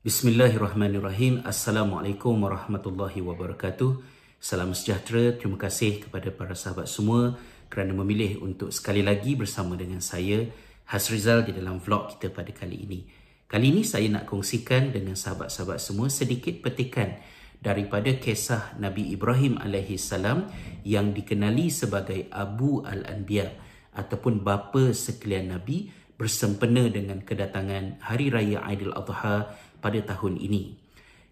Bismillahirrahmanirrahim. Assalamualaikum warahmatullahi wabarakatuh. Salam sejahtera. Terima kasih kepada para sahabat semua kerana memilih untuk sekali lagi bersama dengan saya Hasrizal di dalam vlog kita pada kali ini. Kali ini saya nak kongsikan dengan sahabat-sahabat semua sedikit petikan daripada kisah Nabi Ibrahim alaihi salam yang dikenali sebagai Abu al-Anbiya ataupun bapa sekalian nabi bersempena dengan kedatangan hari raya Aidil Adha pada tahun ini.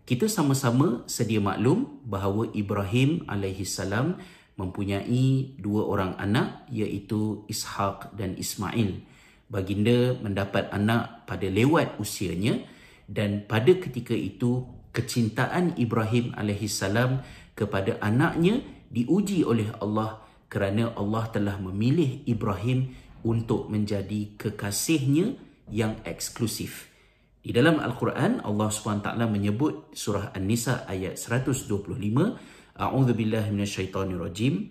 Kita sama-sama sedia maklum bahawa Ibrahim alaihi salam mempunyai dua orang anak iaitu Ishaq dan Ismail. Baginda mendapat anak pada lewat usianya dan pada ketika itu kecintaan Ibrahim alaihi salam kepada anaknya diuji oleh Allah kerana Allah telah memilih Ibrahim untuk menjadi kekasihnya yang eksklusif. Di dalam Al-Quran Allah SWT menyebut surah An-Nisa ayat 125 A'udzu billahi minasyaitonir rajim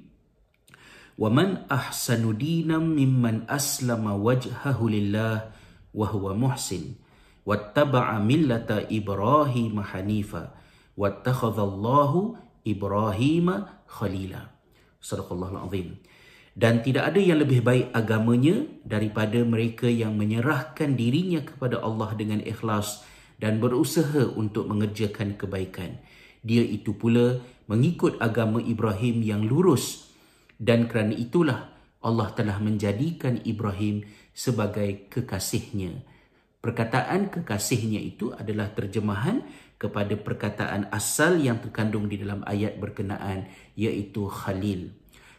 ahsanu dinan mimman aslama wajhahu lillah wa huwa muhsin wattaba'a millata Ibrahim hanifa wattakhadha Allahu Ibrahim khalila. Sadaqallahul azim dan tidak ada yang lebih baik agamanya daripada mereka yang menyerahkan dirinya kepada Allah dengan ikhlas dan berusaha untuk mengerjakan kebaikan. Dia itu pula mengikut agama Ibrahim yang lurus dan kerana itulah Allah telah menjadikan Ibrahim sebagai kekasihnya. Perkataan kekasihnya itu adalah terjemahan kepada perkataan asal yang terkandung di dalam ayat berkenaan iaitu Khalil.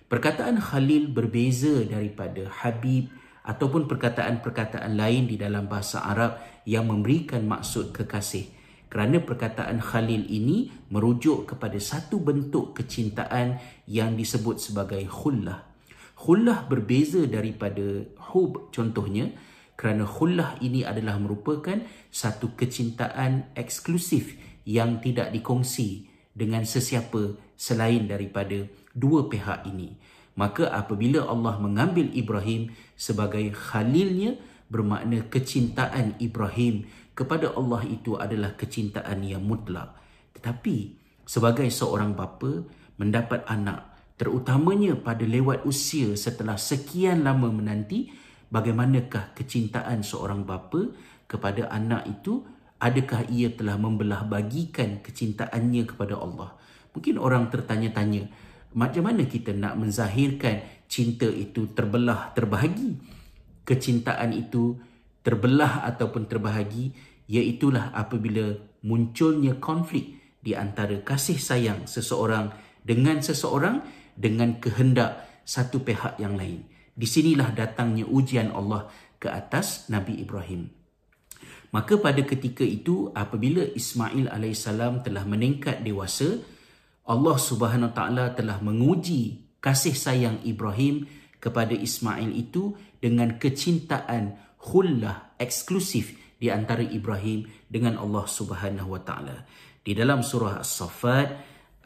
Perkataan Khalil berbeza daripada Habib ataupun perkataan-perkataan lain di dalam bahasa Arab yang memberikan maksud kekasih. Kerana perkataan Khalil ini merujuk kepada satu bentuk kecintaan yang disebut sebagai khullah. Khullah berbeza daripada hub contohnya kerana khullah ini adalah merupakan satu kecintaan eksklusif yang tidak dikongsi dengan sesiapa selain daripada dua pihak ini. Maka apabila Allah mengambil Ibrahim sebagai khalilnya, bermakna kecintaan Ibrahim kepada Allah itu adalah kecintaan yang mutlak. Tetapi sebagai seorang bapa mendapat anak terutamanya pada lewat usia setelah sekian lama menanti bagaimanakah kecintaan seorang bapa kepada anak itu adakah ia telah membelah bagikan kecintaannya kepada Allah mungkin orang tertanya-tanya macam mana kita nak menzahirkan cinta itu terbelah terbahagi? Kecintaan itu terbelah ataupun terbahagi iaitulah apabila munculnya konflik di antara kasih sayang seseorang dengan seseorang dengan kehendak satu pihak yang lain. Di sinilah datangnya ujian Allah ke atas Nabi Ibrahim. Maka pada ketika itu apabila Ismail alaihissalam telah meningkat dewasa Allah Subhanahu taala telah menguji kasih sayang Ibrahim kepada Ismail itu dengan kecintaan khullah eksklusif di antara Ibrahim dengan Allah Subhanahu wa taala. Di dalam surah As-Saffat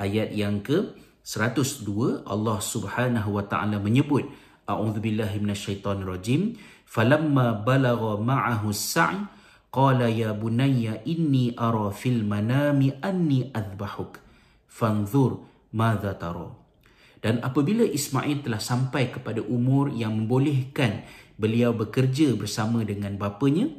ayat yang ke 102 Allah Subhanahu wa taala menyebut a'udzubillahi minasyaitonirrajim falamma balagha ma'ahu as-sa'i qala ya bunayya inni ara fil manami anni adhbahuk fanzur madza tara. Dan apabila Ismail telah sampai kepada umur yang membolehkan beliau bekerja bersama dengan bapanya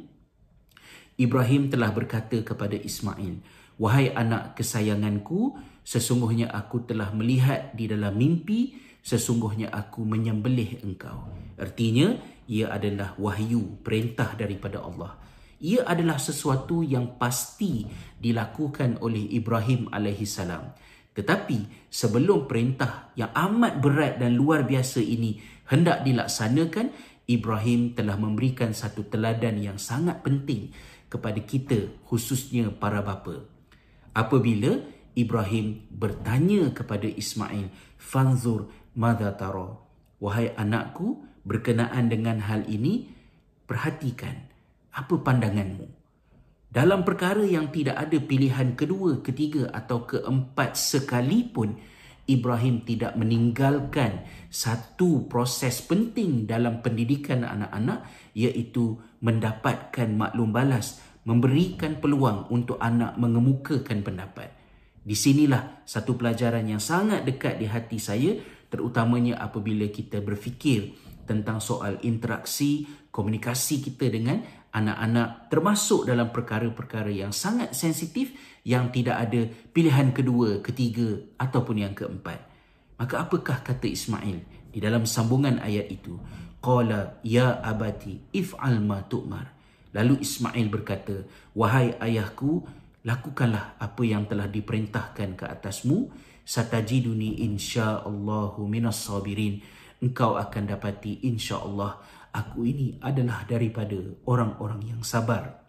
Ibrahim telah berkata kepada Ismail wahai anak kesayanganku sesungguhnya aku telah melihat di dalam mimpi sesungguhnya aku menyembelih engkau. Artinya ia adalah wahyu perintah daripada Allah ia adalah sesuatu yang pasti dilakukan oleh Ibrahim alaihi salam. Tetapi sebelum perintah yang amat berat dan luar biasa ini hendak dilaksanakan, Ibrahim telah memberikan satu teladan yang sangat penting kepada kita khususnya para bapa. Apabila Ibrahim bertanya kepada Ismail, "Fanzur madza tara?" Wahai anakku, berkenaan dengan hal ini, perhatikan apa pandanganmu? Dalam perkara yang tidak ada pilihan kedua, ketiga atau keempat sekalipun, Ibrahim tidak meninggalkan satu proses penting dalam pendidikan anak-anak iaitu mendapatkan maklum balas, memberikan peluang untuk anak mengemukakan pendapat. Di sinilah satu pelajaran yang sangat dekat di hati saya terutamanya apabila kita berfikir tentang soal interaksi komunikasi kita dengan anak-anak termasuk dalam perkara-perkara yang sangat sensitif yang tidak ada pilihan kedua, ketiga ataupun yang keempat. Maka apakah kata Ismail di dalam sambungan ayat itu? Qala ya abati if'al ma tu'mar. Lalu Ismail berkata, wahai ayahku, lakukanlah apa yang telah diperintahkan ke atasmu satajiduni insyaallahu minas sabirin engkau akan dapati insyaallah aku ini adalah daripada orang-orang yang sabar.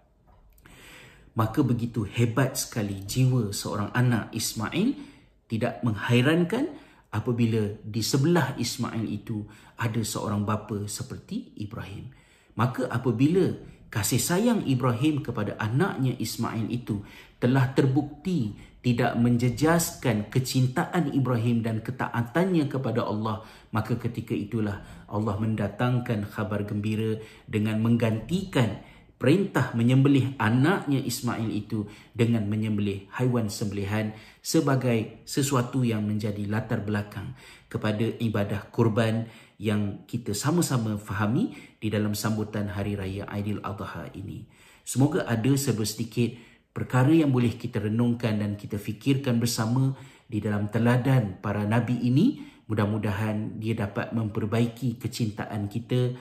Maka begitu hebat sekali jiwa seorang anak Ismail tidak menghairankan apabila di sebelah Ismail itu ada seorang bapa seperti Ibrahim. Maka apabila kasih sayang Ibrahim kepada anaknya Ismail itu telah terbukti tidak menjejaskan kecintaan Ibrahim dan ketaatannya kepada Allah. Maka ketika itulah Allah mendatangkan khabar gembira dengan menggantikan perintah menyembelih anaknya Ismail itu dengan menyembelih haiwan sembelihan sebagai sesuatu yang menjadi latar belakang kepada ibadah kurban yang kita sama-sama fahami di dalam sambutan Hari Raya Aidil-Adha ini. Semoga ada sedikit perkara yang boleh kita renungkan dan kita fikirkan bersama di dalam teladan para nabi ini. Mudah-mudahan dia dapat memperbaiki kecintaan kita,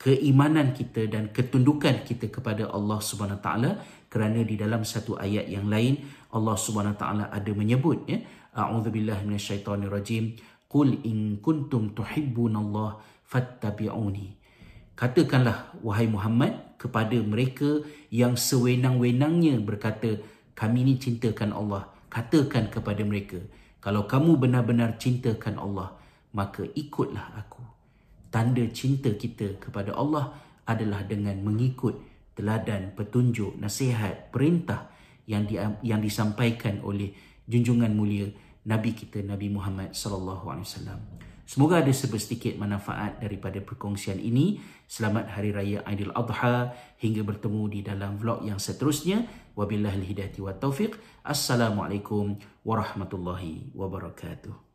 keimanan kita dan ketundukan kita kepada Allah Subhanahu taala kerana di dalam satu ayat yang lain Allah Subhanahu taala ada menyebut ya a'udzubillahi minasyaitonirrajim Qul in kuntum Allah fattabi'uni. Katakanlah wahai Muhammad kepada mereka yang sewenang-wenangnya berkata kami ini cintakan Allah. Katakan kepada mereka kalau kamu benar-benar cintakan Allah maka ikutlah aku. Tanda cinta kita kepada Allah adalah dengan mengikut teladan, petunjuk, nasihat, perintah yang di, yang disampaikan oleh junjungan mulia Nabi kita Nabi Muhammad sallallahu alaihi wasallam. Semoga ada sedikit manfaat daripada perkongsian ini. Selamat Hari Raya Aidil Adha hingga bertemu di dalam vlog yang seterusnya. Wabillahi hidayati wa taufiq. Assalamualaikum warahmatullahi wabarakatuh.